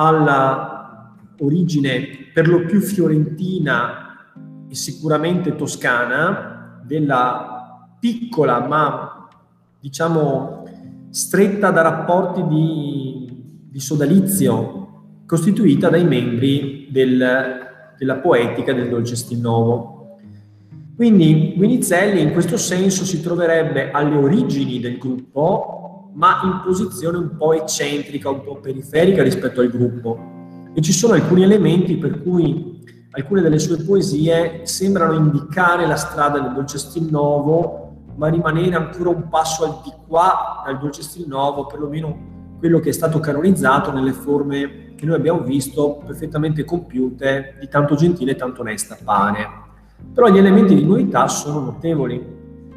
alla origine per lo più fiorentina e sicuramente toscana della piccola ma diciamo stretta da rapporti di, di sodalizio costituita dai membri del, della poetica del dolce stil novo. Quindi Guinizelli in questo senso si troverebbe alle origini del gruppo, ma in posizione un po' eccentrica, un po' periferica rispetto al gruppo. E ci sono alcuni elementi per cui alcune delle sue poesie sembrano indicare la strada del dolce stil novo, ma rimanere ancora un passo al di qua dal dolce stil novo, perlomeno quello che è stato canonizzato nelle forme che noi abbiamo visto perfettamente compiute di tanto gentile e tanto onesta pare. Però gli elementi di novità sono notevoli.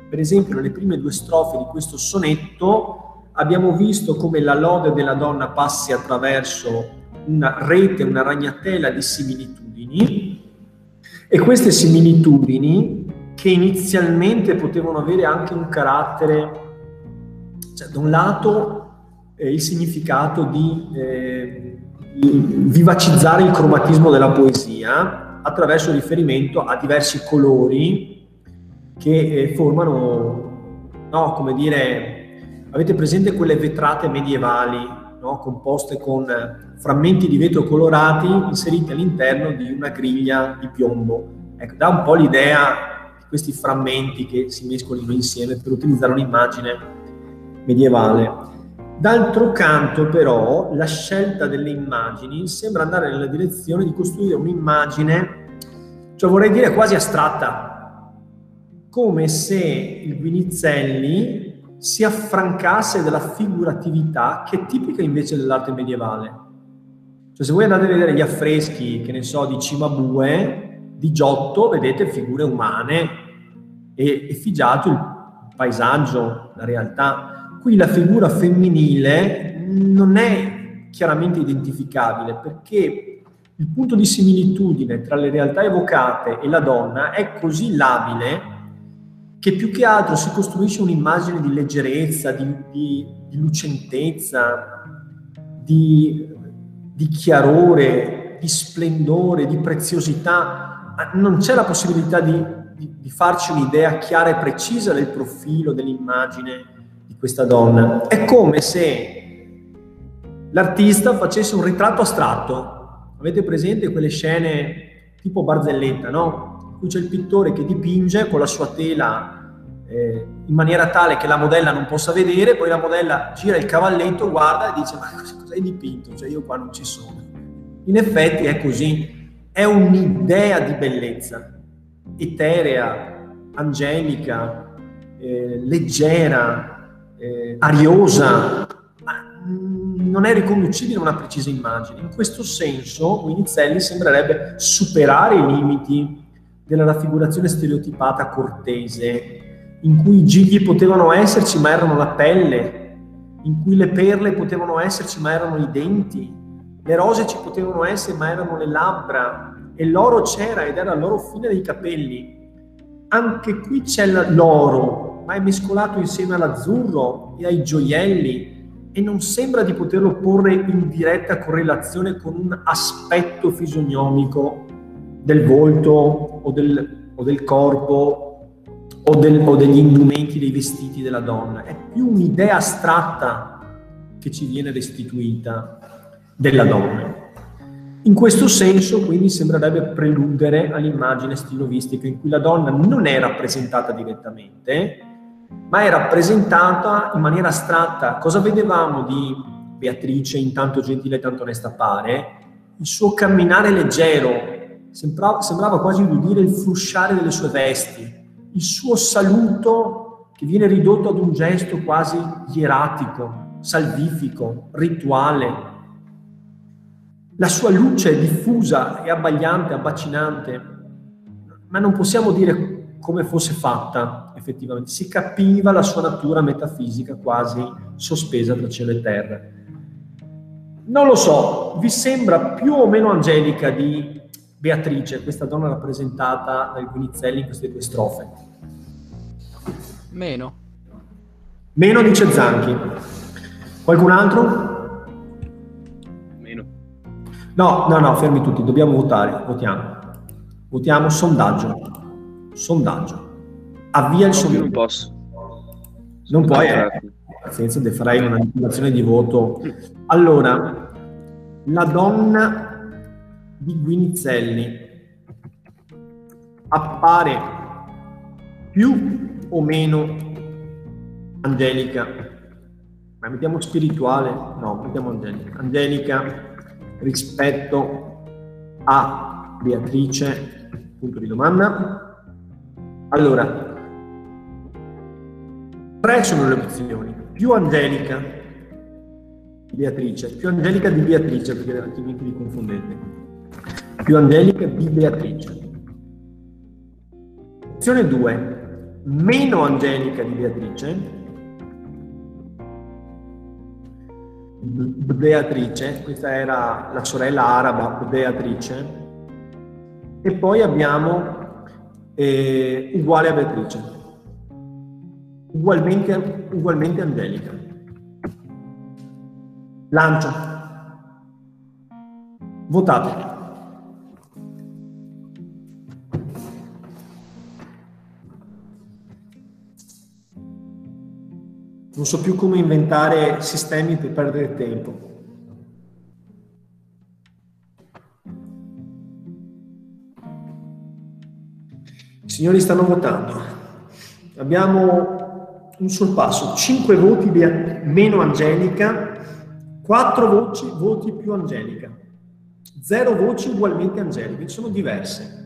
Per esempio, nelle prime due strofe di questo sonetto abbiamo visto come la lode della donna passi attraverso una rete, una ragnatela di similitudini. E queste similitudini che inizialmente potevano avere anche un carattere, cioè da un lato eh, il significato di, eh, di vivacizzare il cromatismo della poesia, attraverso riferimento a diversi colori che eh, formano, no, come dire, avete presente quelle vetrate medievali, no, composte con frammenti di vetro colorati inseriti all'interno di una griglia di piombo. Ecco, dà un po' l'idea di questi frammenti che si mescolino insieme per utilizzare un'immagine medievale. D'altro canto, però, la scelta delle immagini sembra andare nella direzione di costruire un'immagine, cioè vorrei dire quasi astratta, come se il Vinizelli si affrancasse della figuratività che è tipica invece dell'arte medievale. Cioè, se voi andate a vedere gli affreschi, che ne so, di Cimabue, di Giotto, vedete figure umane e effigiato il paesaggio, la realtà qui la figura femminile non è chiaramente identificabile perché il punto di similitudine tra le realtà evocate e la donna è così labile che più che altro si costruisce un'immagine di leggerezza, di, di, di lucentezza, di, di chiarore, di splendore, di preziosità. Non c'è la possibilità di, di farci un'idea chiara e precisa del profilo, dell'immagine questa donna. È come se l'artista facesse un ritratto astratto. Avete presente quelle scene tipo barzelletta, no? Cui c'è il pittore che dipinge con la sua tela eh, in maniera tale che la modella non possa vedere, poi la modella gira il cavalletto, guarda e dice ma cosa hai dipinto? Cioè io qua non ci sono. In effetti è così, è un'idea di bellezza, eterea, angelica, eh, leggera, eh, ariosa, non è riconducibile una precisa immagine. In questo senso, Winizelli sembrerebbe superare i limiti della raffigurazione stereotipata cortese, in cui i gigli potevano esserci ma erano la pelle, in cui le perle potevano esserci ma erano i denti, le rose ci potevano essere ma erano le labbra, e l'oro c'era ed era l'oro fine dei capelli. Anche qui c'è l'oro, ma è mescolato insieme all'azzurro e ai gioielli e non sembra di poterlo porre in diretta correlazione con un aspetto fisionomico del volto o del, o del corpo o, del, o degli indumenti dei vestiti della donna. È più un'idea astratta che ci viene restituita della donna. In questo senso, quindi, sembrerebbe preludere all'immagine stilovistica in cui la donna non è rappresentata direttamente, ma è rappresentata in maniera astratta. Cosa vedevamo di Beatrice, intanto gentile e tanto onesta pare? Il suo camminare leggero, sembrava, sembrava quasi udire il frusciare delle sue vesti, il suo saluto che viene ridotto ad un gesto quasi ieratico, salvifico, rituale. La sua luce diffusa e abbagliante, abbacinante, ma non possiamo dire come fosse fatta effettivamente, si capiva la sua natura metafisica quasi sospesa tra cielo e terra. Non lo so, vi sembra più o meno angelica di Beatrice, questa donna rappresentata dal Guinizelli in queste due strofe? Meno. Meno dice Zanchi. Qualcun altro? Meno. No, no, no, fermi tutti, dobbiamo votare, votiamo. Votiamo sondaggio. Sondaggio. Avvia il sondaggio. Non posso. Non puoi, eh, pazienza, te farai una dichiarazione di voto. Allora, la donna di Guinizelli appare più o meno angelica? Ma mettiamo spirituale? No, mettiamo angelica. Angelica rispetto a Beatrice? Punto di domanda. Allora, tre sono le opzioni. Più angelica Beatrice, più angelica di Beatrice, perché altrimenti vi confondete. Più angelica di Beatrice. Opzione 2, meno angelica di Beatrice. Beatrice, questa era la sorella araba Beatrice, e poi abbiamo eh, uguale a Beatrice, ugualmente, ugualmente angelica. Lancio. Votate. Non so più come inventare sistemi per perdere tempo. I signori stanno votando. Abbiamo un sorpasso, 5 voti meno Angelica, 4 voci, voti più Angelica, 0 voci ugualmente Angelica, sono diverse.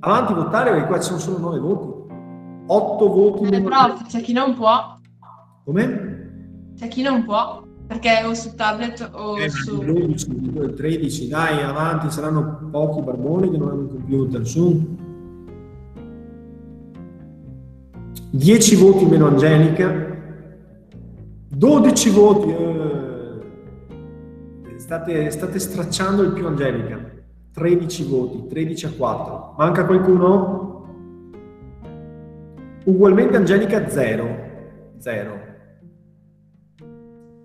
Avanti votare perché qua ci sono solo 9 voti. 8 voti meno. Prof, c'è chi non può. Come? C'è chi non può, perché o su tablet o eh, su... 12, 13, dai, avanti, saranno pochi barboni che non hanno un computer, su. 10 voti meno Angelica, 12 voti, eh, state, state stracciando il più Angelica, 13 voti, 13 a 4. Manca qualcuno? Ugualmente Angelica 0, 0.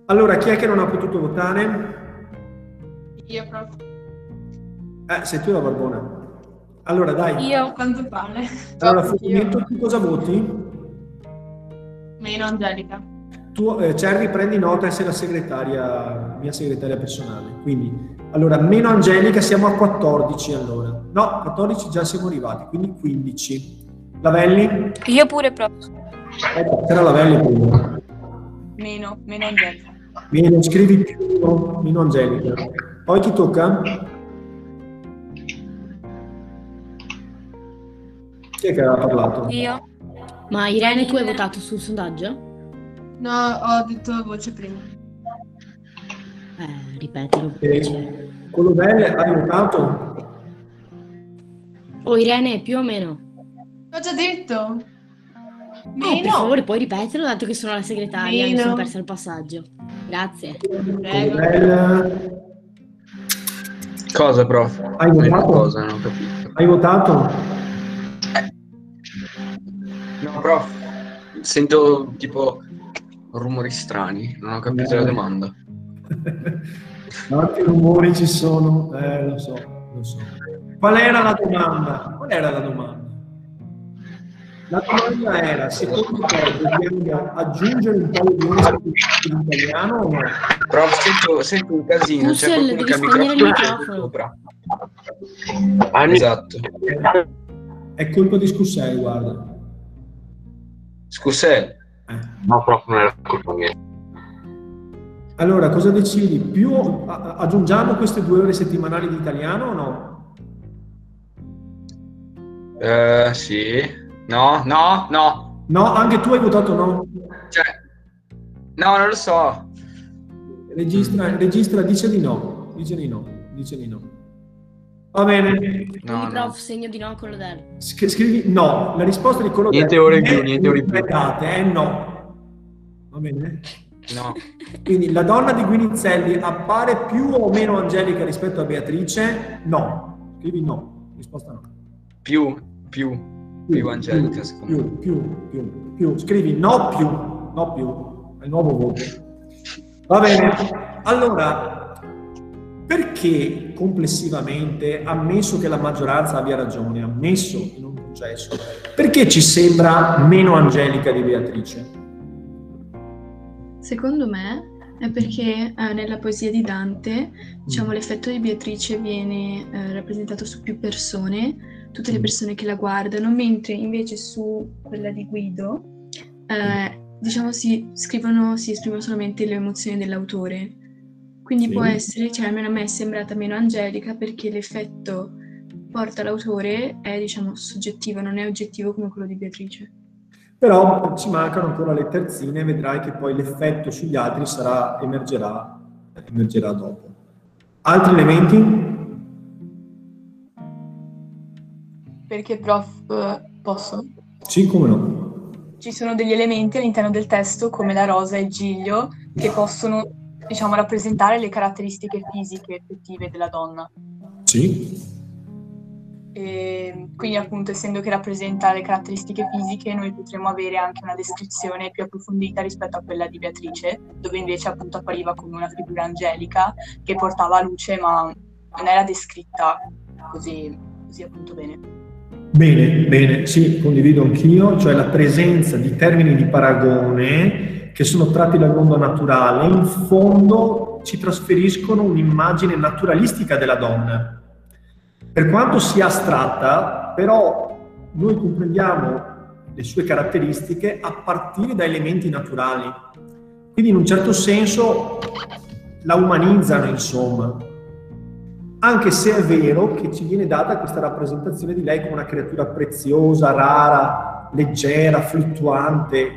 Allora, chi è che non ha potuto votare? Io proprio. Eh, sei tu la barbona. Allora, dai. Io, quanto pare. Allora, Fumetto, tu cosa voti? Meno Angelica. Tu, eh, Cherry, prendi nota, sei la segretaria, mia segretaria personale. Quindi, allora, meno Angelica, siamo a 14 allora. No, 14 già siamo arrivati, quindi 15. Lavelli? Io pure proprio. Ecco, c'era Lavelli prima. Meno, meno Angelica. Meno, scrivi più, meno Angelica. Poi chi tocca? Chi è che aveva parlato? Io. Ma Irene, tu hai votato sul sondaggio? No, ho detto voce prima. Eh, ripetilo. Eh, quello bello, hai votato? Oh Irene, più o meno? L'ho già detto. Meno. Eh, per favore, puoi ripeterlo, dato che sono la segretaria e mi sono persa il passaggio. Grazie. Prego. Cosa, prof? Hai votato? Cosa, non ho capito. Hai votato? No, prof. Sento tipo rumori strani, non ho capito Eh. la domanda. Quanti rumori ci sono? Eh, lo so, lo so. Qual era la domanda? Qual era la domanda? La domanda era, secondo te dobbiamo aggiungere un paio di ore in italiano o no? Prof, sento, sento un casino, c'è Fussel, qualcuno che ha il microfono sopra. Esatto. È colpa di Scussei, guarda. Scusate, Eh. No, proprio non era colpa mia. Allora, cosa decidi? Più a- aggiungiamo queste due ore settimanali di italiano o no? eh, sì. No, no, no. No, anche tu hai votato no. Cioè, no, non lo so. Registra, registra, dice di no. Dice di no. Dice di no. Va bene. No, Quindi, no. prof, segno di no a quello del. Sch- Scrivi no. La risposta di quello Niente del- ore in più, è niente ore in più. È no. Va bene? No. Quindi la donna di Guinizelli appare più o meno angelica rispetto a Beatrice? No. Scrivi no. Risposta no. Più, più, più angelica, secondo me. più, più, più, più. Scrivi no più, no più, è il nuovo voto. Va bene, allora, perché complessivamente, ammesso che la maggioranza abbia ragione, ammesso e non concesso, perché ci sembra meno angelica di Beatrice? Secondo me è perché eh, nella poesia di Dante, diciamo, mm. l'effetto di Beatrice viene eh, rappresentato su più persone, tutte le mm. persone che la guardano, mentre invece su quella di Guido, eh, diciamo, si scrivono, si esprimono solamente le emozioni dell'autore. Quindi sì. può essere, cioè almeno a me è sembrata meno angelica perché l'effetto porta l'autore è, diciamo, soggettivo, non è oggettivo come quello di Beatrice. Però ci mancano ancora le terzine e vedrai che poi l'effetto sugli altri sarà, emergerà, emergerà dopo. Altri elementi? Perché, prof, posso? Sì, come no. Ci sono degli elementi all'interno del testo, come la rosa e il giglio, che possono diciamo, rappresentare le caratteristiche fisiche effettive della donna. Sì. E quindi appunto essendo che rappresenta le caratteristiche fisiche noi potremmo avere anche una descrizione più approfondita rispetto a quella di Beatrice, dove invece appunto appariva come una figura angelica che portava luce ma non era descritta così, così appunto bene. Bene, bene, sì, condivido anch'io, cioè la presenza di termini di paragone che sono tratti dal mondo naturale, in fondo ci trasferiscono un'immagine naturalistica della donna. Per quanto sia astratta, però noi comprendiamo le sue caratteristiche a partire da elementi naturali. Quindi in un certo senso la umanizzano, insomma. Anche se è vero che ci viene data questa rappresentazione di lei come una creatura preziosa, rara, leggera, fluttuante,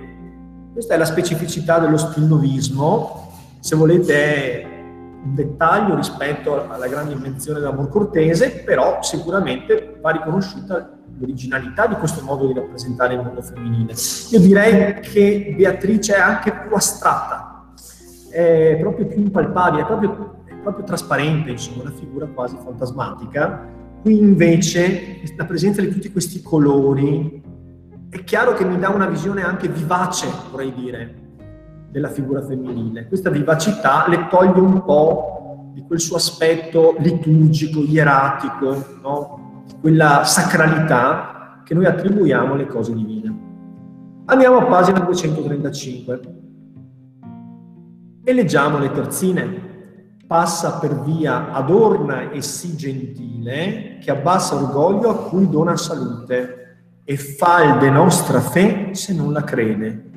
questa è la specificità dello stilnovismo, se volete un dettaglio rispetto alla grande invenzione dell'amor cortese, però sicuramente va riconosciuta l'originalità di questo modo di rappresentare il mondo femminile. Io direi che Beatrice è anche più astratta, è proprio più impalpabile, è proprio, è proprio trasparente, insomma, una figura quasi fantasmatica. Qui invece la presenza di tutti questi colori, è chiaro che mi dà una visione anche vivace, vorrei dire, della figura femminile. Questa vivacità le toglie un po' di quel suo aspetto liturgico, ieratico, no? quella sacralità che noi attribuiamo alle cose divine. Andiamo a pagina 235 e leggiamo le terzine. Passa per via adorna e sì gentile, che abbassa orgoglio a cui dona salute e falde nostra fe se non la crede,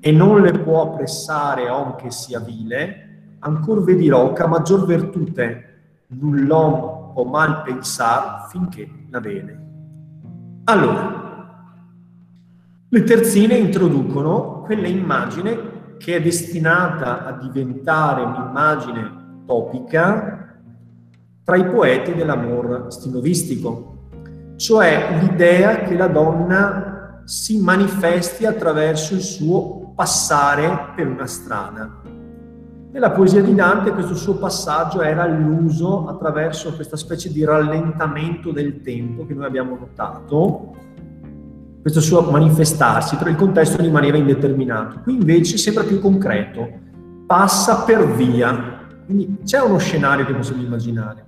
e non le può appressare che sia vile, ancor vedi roca maggior virtute, null'om può mal pensar finché la vede. Allora, le terzine introducono quella immagine che è destinata a diventare un'immagine topica tra i poeti dell'amor stinovistico, cioè l'idea che la donna si manifesti attraverso il suo passare per una strada. Nella poesia di Dante questo suo passaggio era l'uso attraverso questa specie di rallentamento del tempo che noi abbiamo notato, questo suo manifestarsi, però il contesto rimaneva indeterminato. Qui invece sembra più concreto, passa per via, quindi c'è uno scenario che possiamo immaginare.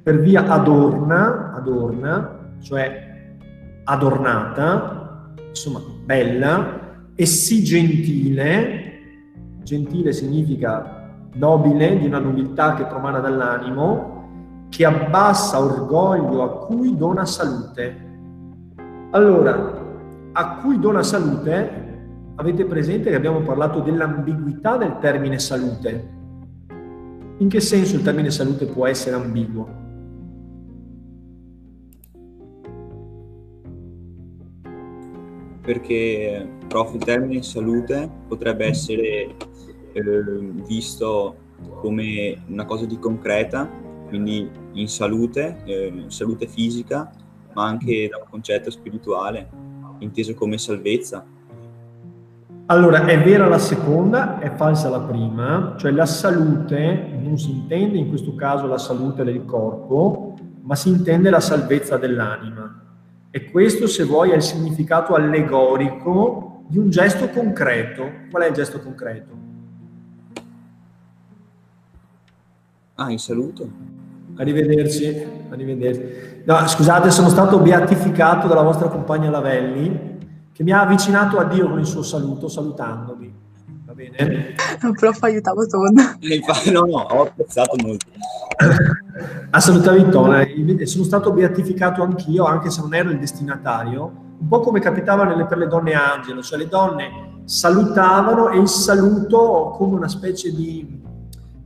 Per via adorna, adorna cioè adornata, insomma bella, e sì gentile, gentile significa nobile, di una nobiltà che promana dall'animo, che abbassa orgoglio a cui dona salute. Allora, a cui dona salute, avete presente che abbiamo parlato dell'ambiguità del termine salute. In che senso il termine salute può essere ambiguo? Perché prof, il termine salute potrebbe essere eh, visto come una cosa di concreta, quindi in salute, eh, salute fisica, ma anche da un concetto spirituale, inteso come salvezza. Allora, è vera la seconda, è falsa la prima, cioè la salute non si intende in questo caso la salute del corpo, ma si intende la salvezza dell'anima. E questo, se vuoi, è il significato allegorico di un gesto concreto. Qual è il gesto concreto? Ah, in saluto? Arrivederci, arrivederci. No, scusate, sono stato beatificato dalla vostra compagna Lavelli, che mi ha avvicinato a Dio con il suo saluto, salutandomi. Va bene? Il prof aiutavo Todd. No, no, ho apprezzato molto. Assolutamente, sono stato beatificato anch'io, anche se non ero il destinatario, un po' come capitava nelle, per le donne angelo, cioè le donne salutavano e il saluto come una specie di,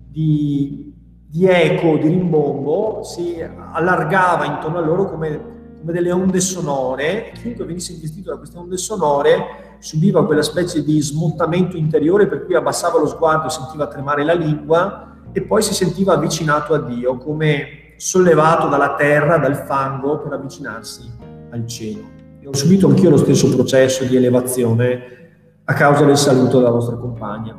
di, di eco, di rimbombo, si allargava intorno a loro come, come delle onde sonore e chiunque venisse investito da queste onde sonore subiva quella specie di smottamento interiore per cui abbassava lo sguardo sentiva tremare la lingua e poi si sentiva avvicinato a Dio, come sollevato dalla terra, dal fango per avvicinarsi al cielo. E ho subito anch'io lo stesso processo di elevazione a causa del saluto della vostra compagna.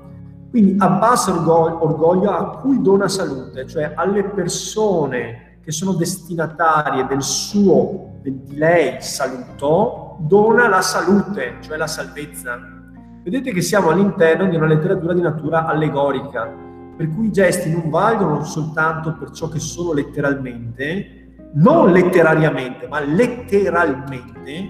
Quindi abbassa orgoglio a cui dona salute, cioè alle persone che sono destinatarie del suo, di lei saluto, dona la salute, cioè la salvezza. Vedete che siamo all'interno di una letteratura di natura allegorica, per cui i gesti non valgono soltanto per ciò che sono letteralmente, non letterariamente, ma letteralmente,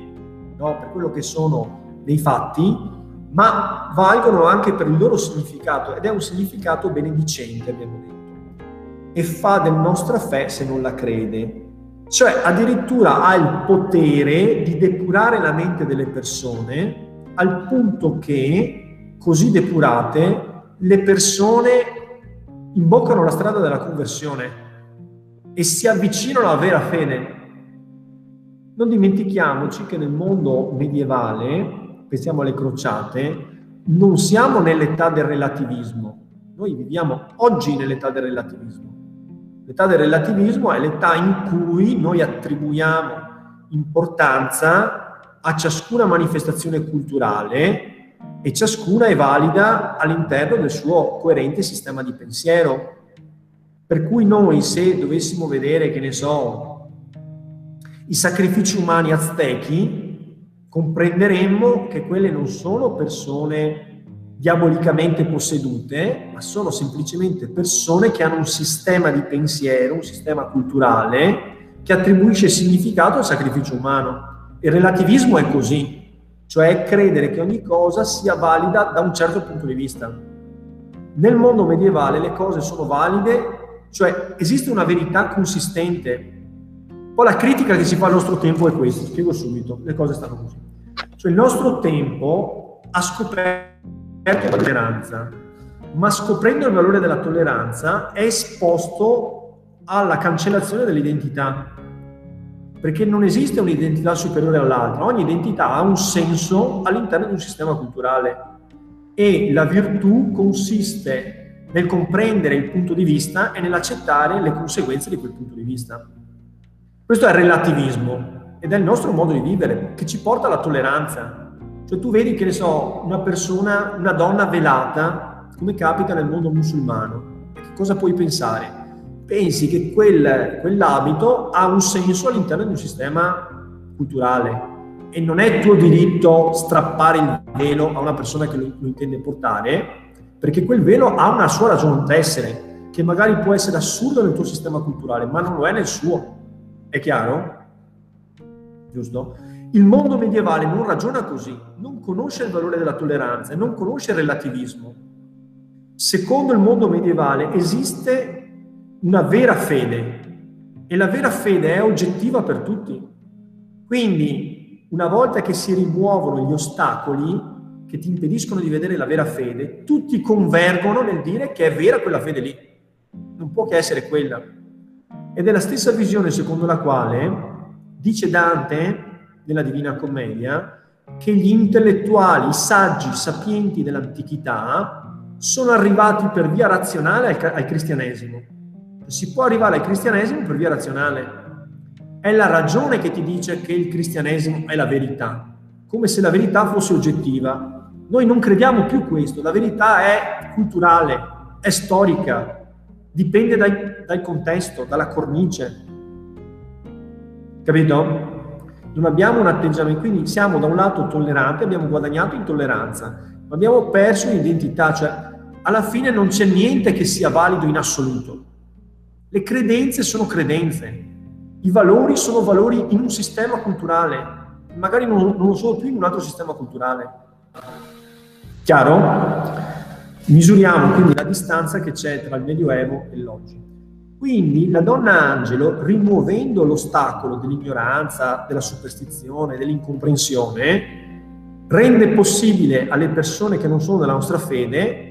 no, per quello che sono dei fatti, ma valgono anche per il loro significato ed è un significato benedicente, abbiamo detto, e fa del nostra fede se non la crede. Cioè addirittura ha il potere di depurare la mente delle persone al punto che, così depurate, le persone imboccano la strada della conversione e si avvicinano alla vera fede. Non dimentichiamoci che nel mondo medievale pensiamo alle crociate, non siamo nell'età del relativismo, noi viviamo oggi nell'età del relativismo. L'età del relativismo è l'età in cui noi attribuiamo importanza a ciascuna manifestazione culturale e ciascuna è valida all'interno del suo coerente sistema di pensiero. Per cui noi se dovessimo vedere, che ne so, i sacrifici umani aztechi, comprenderemmo che quelle non sono persone diabolicamente possedute, ma sono semplicemente persone che hanno un sistema di pensiero, un sistema culturale che attribuisce significato al sacrificio umano. Il relativismo è così, cioè credere che ogni cosa sia valida da un certo punto di vista. Nel mondo medievale le cose sono valide, cioè esiste una verità consistente, poi la critica che si fa al nostro tempo è questa, spiego subito, le cose stanno così. Cioè il nostro tempo ha scoperto la tolleranza, ma scoprendo il valore della tolleranza è esposto alla cancellazione dell'identità, perché non esiste un'identità superiore all'altra, ogni identità ha un senso all'interno di un sistema culturale e la virtù consiste nel comprendere il punto di vista e nell'accettare le conseguenze di quel punto di vista. Questo è il relativismo ed è il nostro modo di vivere che ci porta alla tolleranza. Cioè tu vedi che ne so, una persona, una donna velata, come capita nel mondo musulmano, cosa puoi pensare? Pensi che quel, quell'abito ha un senso all'interno di un sistema culturale e non è tuo diritto strappare il velo a una persona che lo, lo intende portare, perché quel velo ha una sua ragione d'essere, che magari può essere assurdo nel tuo sistema culturale, ma non lo è nel suo. È chiaro? Giusto? Il mondo medievale non ragiona così, non conosce il valore della tolleranza, non conosce il relativismo. Secondo il mondo medievale esiste una vera fede e la vera fede è oggettiva per tutti. Quindi, una volta che si rimuovono gli ostacoli che ti impediscono di vedere la vera fede, tutti convergono nel dire che è vera quella fede lì. Non può che essere quella. Ed è la stessa visione secondo la quale dice Dante nella Divina Commedia che gli intellettuali, i saggi, sapienti dell'antichità sono arrivati per via razionale al, al cristianesimo. Si può arrivare al cristianesimo per via razionale. È la ragione che ti dice che il cristianesimo è la verità, come se la verità fosse oggettiva. Noi non crediamo più questo, la verità è culturale, è storica, dipende dai, dal contesto, dalla cornice. Capito? Non abbiamo un atteggiamento, quindi siamo da un lato tolleranti, abbiamo guadagnato in tolleranza, ma abbiamo perso in identità, cioè alla fine non c'è niente che sia valido in assoluto. Le credenze sono credenze, i valori sono valori in un sistema culturale, magari non, non lo sono più in un altro sistema culturale. Chiaro? Misuriamo quindi la distanza che c'è tra il Medioevo e l'oggi. Quindi la donna angelo, rimuovendo l'ostacolo dell'ignoranza, della superstizione, dell'incomprensione, rende possibile alle persone che non sono della nostra fede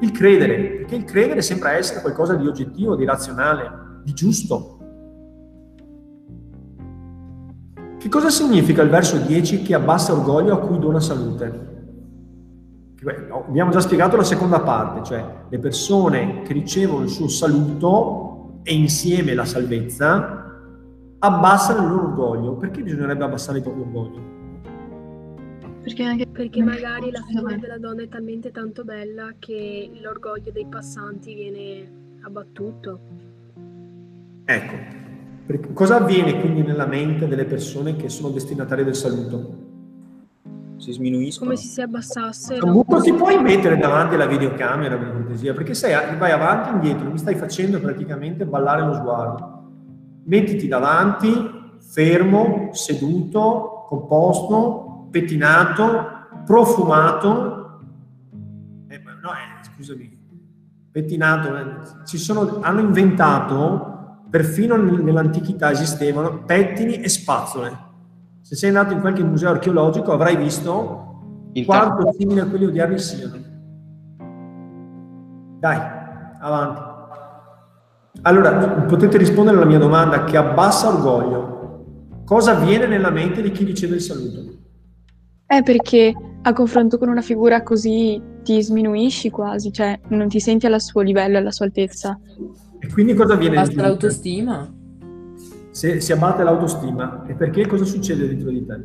il credere, perché il credere sembra essere qualcosa di oggettivo, di razionale, di giusto. Che cosa significa il verso 10 che abbassa orgoglio a cui dona salute? Abbiamo già spiegato la seconda parte, cioè le persone che ricevono il suo saluto e insieme la salvezza, abbassano il loro orgoglio. Perché bisognerebbe abbassare il proprio orgoglio? Perché, anche, perché magari la figura della donna è talmente tanto bella che l'orgoglio dei passanti viene abbattuto. Ecco, cosa avviene quindi nella mente delle persone che sono destinatarie del saluto? Si sminuiscono. Come se si abbassasse. Comunque ti puoi mettere davanti alla videocamera per cortesia, perché sei, vai avanti e indietro, mi stai facendo praticamente ballare lo sguardo. Mettiti davanti, fermo, seduto, composto, pettinato, profumato. Eh, no, eh, scusami, pettinato. Eh, ci sono, hanno inventato, perfino nell'antichità esistevano, pettini e spazzole se sei andato in qualche museo archeologico avrai visto Intanto. quanto simili a quelli odierni siano. Dai, avanti. Allora, potete rispondere alla mia domanda che abbassa orgoglio. Cosa avviene nella mente di chi riceve il saluto? È perché a confronto con una figura così ti sminuisci quasi, cioè non ti senti al suo livello, alla sua altezza. E quindi cosa avviene? Basta l'autostima? Se si abbatte l'autostima, e perché cosa succede dentro di te?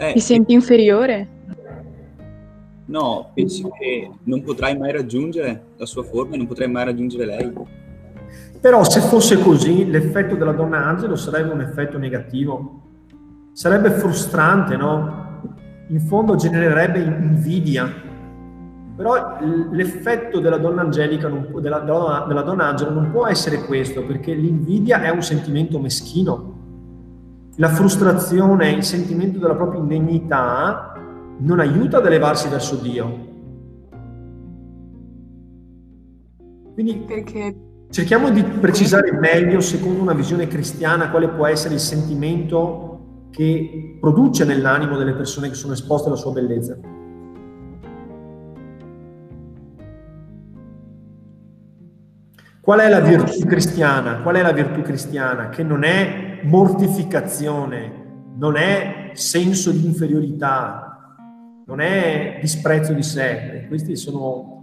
Eh, Ti senti inferiore? No, penso che non potrai mai raggiungere la sua forma e non potrai mai raggiungere lei. Però se fosse così, l'effetto della donna angelo sarebbe un effetto negativo. Sarebbe frustrante, no? In fondo genererebbe invidia, però l'effetto della donna angelica, può, della, della, della donna angela non può essere questo, perché l'invidia è un sentimento meschino. La frustrazione, il sentimento della propria indegnità non aiuta ad elevarsi verso Dio. Quindi perché cerchiamo di precisare meglio, secondo una visione cristiana, quale può essere il sentimento che produce nell'animo delle persone che sono esposte alla sua bellezza. Qual è la virtù cristiana? Qual è la virtù cristiana? Che non è mortificazione, non è senso di inferiorità, non è disprezzo di sé. Questi sono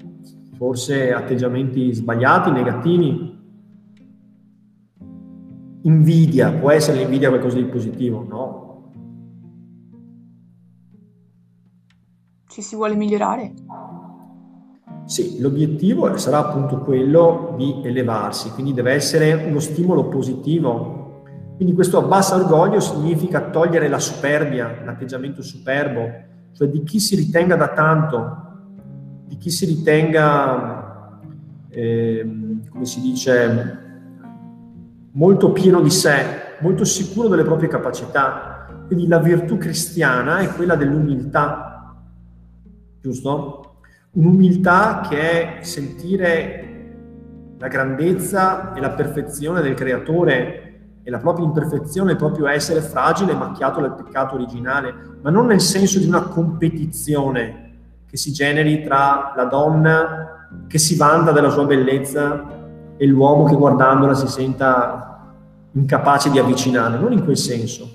forse atteggiamenti sbagliati, negativi. Invidia, può essere l'invidia qualcosa di positivo? No. Ci si vuole migliorare? Sì, l'obiettivo sarà appunto quello di elevarsi, quindi deve essere uno stimolo positivo. Quindi questo abbassa orgoglio significa togliere la superbia, l'atteggiamento superbo, cioè di chi si ritenga da tanto, di chi si ritenga, eh, come si dice, molto pieno di sé, molto sicuro delle proprie capacità. Quindi la virtù cristiana è quella dell'umiltà, giusto? Un'umiltà che è sentire la grandezza e la perfezione del creatore e la propria imperfezione, il proprio essere fragile macchiato dal peccato originale, ma non nel senso di una competizione che si generi tra la donna che si vanta della sua bellezza e l'uomo che guardandola si senta incapace di avvicinare, non in quel senso.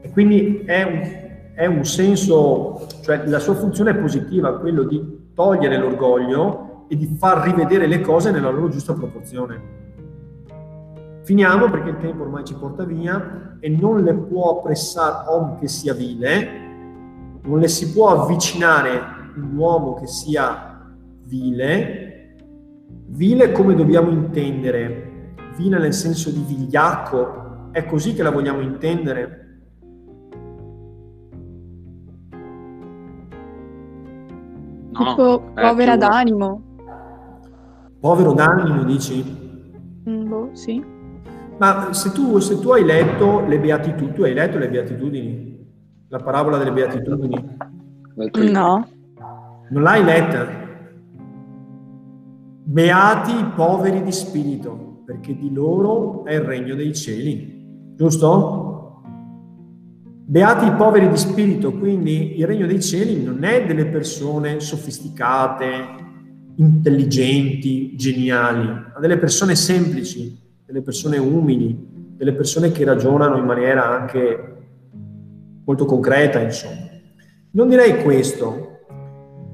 E quindi è un, è un senso, cioè la sua funzione è positiva, quello di togliere l'orgoglio e di far rivedere le cose nella loro giusta proporzione. Finiamo perché il tempo ormai ci porta via e non le può pressare om che sia vile, non le si può avvicinare un uomo che sia vile, vile come dobbiamo intendere, vile nel senso di vigliacco, è così che la vogliamo intendere, tipo povera più... d'animo. Povero d'animo, dici? Mm, boh, sì. Ma se tu, se tu hai letto le beatitudini, tu hai letto le beatitudini? La parabola delle beatitudini? No. Non l'hai letta? Beati i poveri di spirito, perché di loro è il regno dei cieli. Giusto? Beati i poveri di spirito, quindi il regno dei cieli non è delle persone sofisticate, intelligenti, geniali, ma delle persone semplici, delle persone umili, delle persone che ragionano in maniera anche molto concreta, insomma. Non direi questo.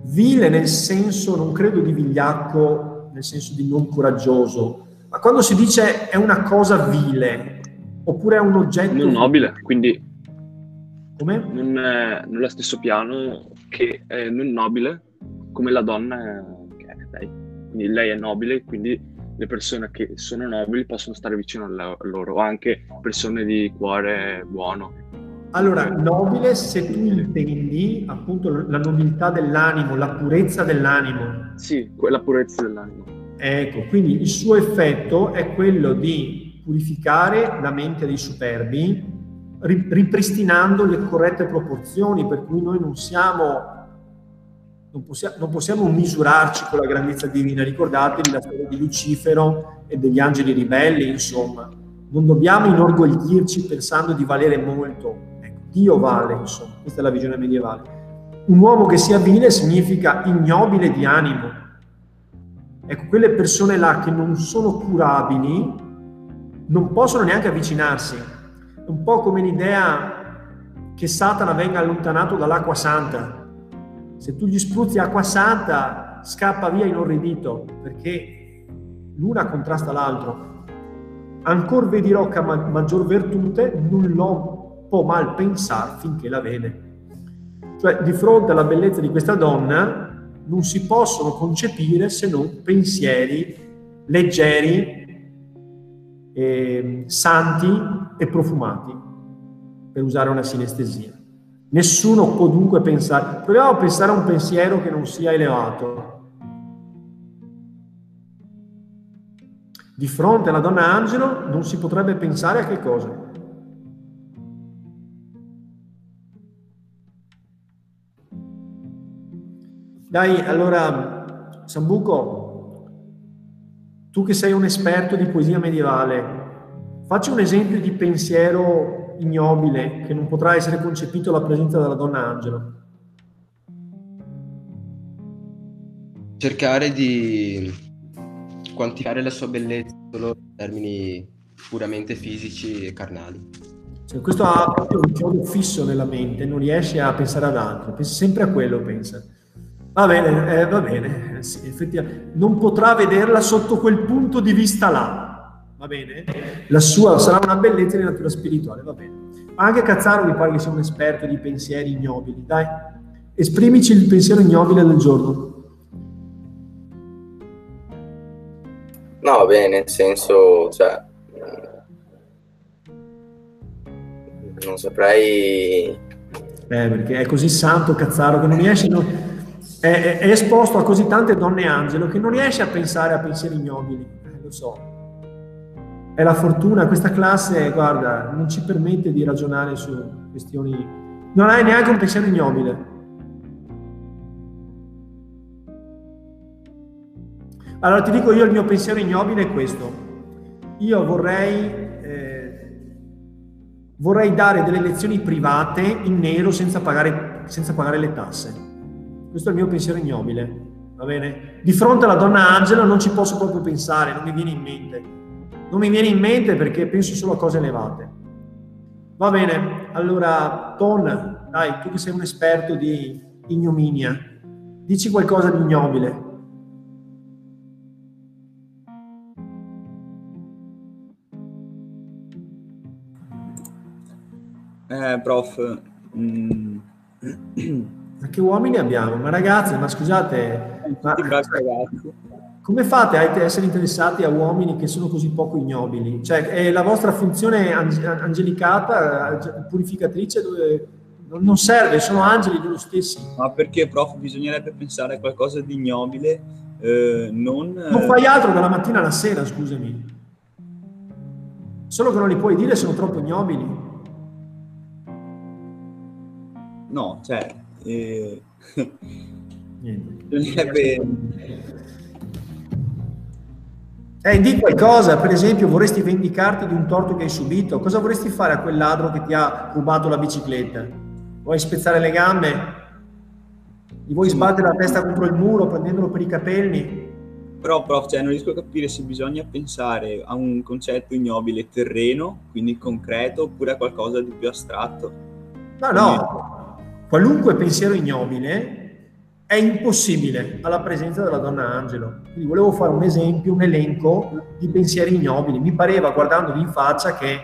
Vile nel senso, non credo di vigliacco, nel senso di non coraggioso, ma quando si dice è una cosa vile, oppure è un oggetto... Non nobile, quindi... Come? Non è nello stesso piano che è non nobile come la donna che è lei. Quindi lei è nobile, quindi le persone che sono nobili possono stare vicino a loro, anche persone di cuore buono. Allora, nobile se tu intendi appunto la nobiltà dell'animo, la purezza dell'animo. Sì, la purezza dell'animo. Ecco, quindi il suo effetto è quello di purificare la mente dei superbi, ripristinando le corrette proporzioni, per cui noi non siamo non possiamo, non possiamo misurarci con la grandezza divina. Ricordatevi la storia di Lucifero e degli angeli ribelli, insomma. Non dobbiamo inorgoglirci pensando di valere molto. Ecco, Dio vale, insomma. Questa è la visione medievale. Un uomo che sia vile significa ignobile di animo. Ecco, quelle persone là che non sono curabili non possono neanche avvicinarsi. Un po' come l'idea che Satana venga allontanato dall'acqua santa se tu gli spruzzi acqua santa, scappa via inorridito, perché l'una contrasta l'altro. Ancor vedi rocca ma- maggior virtute, null'uomo può mal pensare finché la vede. Cioè, di fronte alla bellezza di questa donna, non si possono concepire se non pensieri leggeri, eh, santi e profumati, per usare una sinestesia. Nessuno può dunque pensare, proviamo a pensare a un pensiero che non sia elevato. Di fronte alla donna angelo non si potrebbe pensare a che cosa? Dai, allora, Sambuco, tu che sei un esperto di poesia medievale, facci un esempio di pensiero ignobile che non potrà essere concepito alla presenza della donna angelo. Cercare di quantificare la sua bellezza solo in termini puramente fisici e carnali. Cioè, questo ha proprio un chiodo fisso nella mente, non riesce a pensare ad altro, pensa sempre a quello, pensa. Va bene, eh, va bene, sì, effettivamente. Non potrà vederla sotto quel punto di vista là va bene? La sua sarà una bellezza di natura spirituale, va bene. Ma anche Cazzaro mi pare che sia un esperto di pensieri ignobili, dai. Esprimici il pensiero ignobile del giorno. No, va bene, nel senso, cioè, non saprei... Eh, perché è così santo Cazzaro che non riesce... Non... È, è, è, esposto a così tante donne angelo che non riesce a pensare a pensieri ignobili. Eh, lo so è la fortuna, questa classe, guarda, non ci permette di ragionare su questioni... Non hai neanche un pensiero ignobile. Allora ti dico io il mio pensiero ignobile è questo. Io vorrei, eh, vorrei dare delle lezioni private in nero senza pagare, senza pagare le tasse. Questo è il mio pensiero ignobile, va bene? Di fronte alla donna Angela non ci posso proprio pensare, non mi viene in mente non mi viene in mente perché penso solo a cose elevate. Va bene, allora Ton, dai, tu che sei un esperto di ignominia, dici qualcosa di ignobile. Eh, prof. Mm. Ma che uomini abbiamo? Ma ragazzi, ma scusate, ma... ragazzi. Come fate a essere interessati a uomini che sono così poco ignobili? Cioè, è la vostra funzione angelicata, purificatrice, dove, non serve, sono angeli loro stessi. Ma perché, prof, bisognerebbe pensare a qualcosa di ignobile, eh, non... Non fai altro dalla mattina alla sera, scusami. Solo che non li puoi dire, sono troppo ignobili. No, cioè... Eh... bisognerebbe... Eh, di qualcosa, per esempio, vorresti vendicarti di un torto che hai subito? Cosa vorresti fare a quel ladro che ti ha rubato la bicicletta? Vuoi spezzare le gambe? Gli vuoi sbattere la testa contro il muro prendendolo per i capelli? Però, prof, cioè, non riesco a capire se bisogna pensare a un concetto ignobile terreno, quindi concreto, oppure a qualcosa di più astratto. No, no, qualunque pensiero ignobile è impossibile alla presenza della donna angelo. Quindi volevo fare un esempio, un elenco di pensieri ignobili. Mi pareva, guardandovi in faccia, che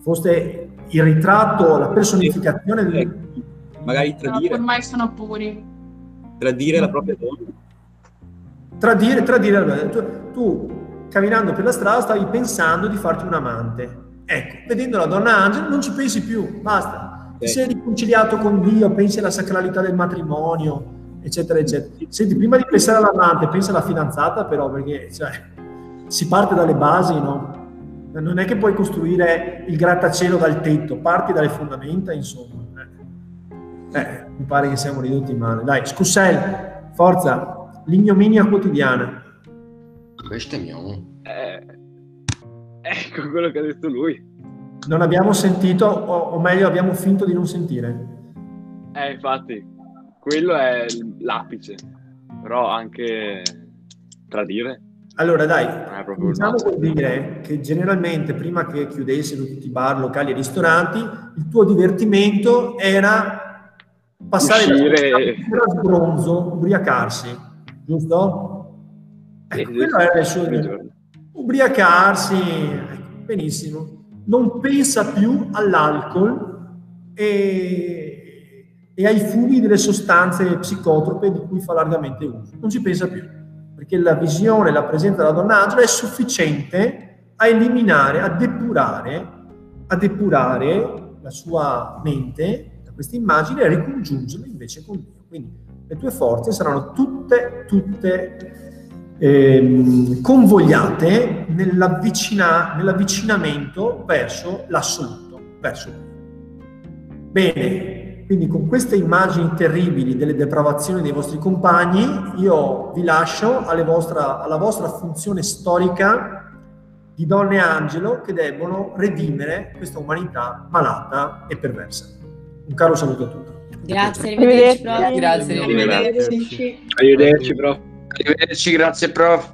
foste il ritratto, la personificazione del... Magari tradire... No, ormai sono puri. Tradire la propria donna. Tradire, tradire... Tu, tu, camminando per la strada, stavi pensando di farti un amante. Ecco, vedendo la donna angelo non ci pensi più, basta. Ti sei riconciliato con Dio, pensi alla sacralità del matrimonio, eccetera, eccetera. Senti, prima di pensare all'amante, pensa alla fidanzata però, perché cioè, si parte dalle basi, no? Non è che puoi costruire il grattacielo dal tetto, parti dalle fondamenta, insomma. Eh, eh mi pare che siamo ridotti male. Dai, Scussel, forza, l'ignominia quotidiana. Bestemmiamo. Eh, ecco quello che ha detto lui. Non abbiamo sentito, o, o meglio abbiamo finto di non sentire. Eh, infatti, quello è l'apice, però anche tradire. Allora dai, iniziamo a dire che generalmente prima che chiudessero tutti i bar, locali e ristoranti, il tuo divertimento era passare Uscire... da sbronzo, ubriacarsi, giusto? Ecco, quello era il suo ubriacarsi, ecco, benissimo. Non pensa più all'alcol e e ai fumi delle sostanze psicotrope di cui fa largamente uso. Non ci pensa più, perché la visione, la presenza della donna angela è sufficiente a eliminare, a depurare, a depurare la sua mente da queste immagini e a ricongiungerla invece con Dio. Quindi le tue forze saranno tutte, tutte ehm, convogliate nell'avvicina, nell'avvicinamento verso l'assoluto, verso Dio. Bene, quindi con queste immagini terribili delle depravazioni dei vostri compagni, io vi lascio vostra, alla vostra funzione storica di donne angelo che debbono redimere questa umanità malata e perversa. Un caro saluto a tutti. Grazie, arrivederci. Grazie, arrivederci. Arrivederci, prof. Arrivederci, grazie, prof.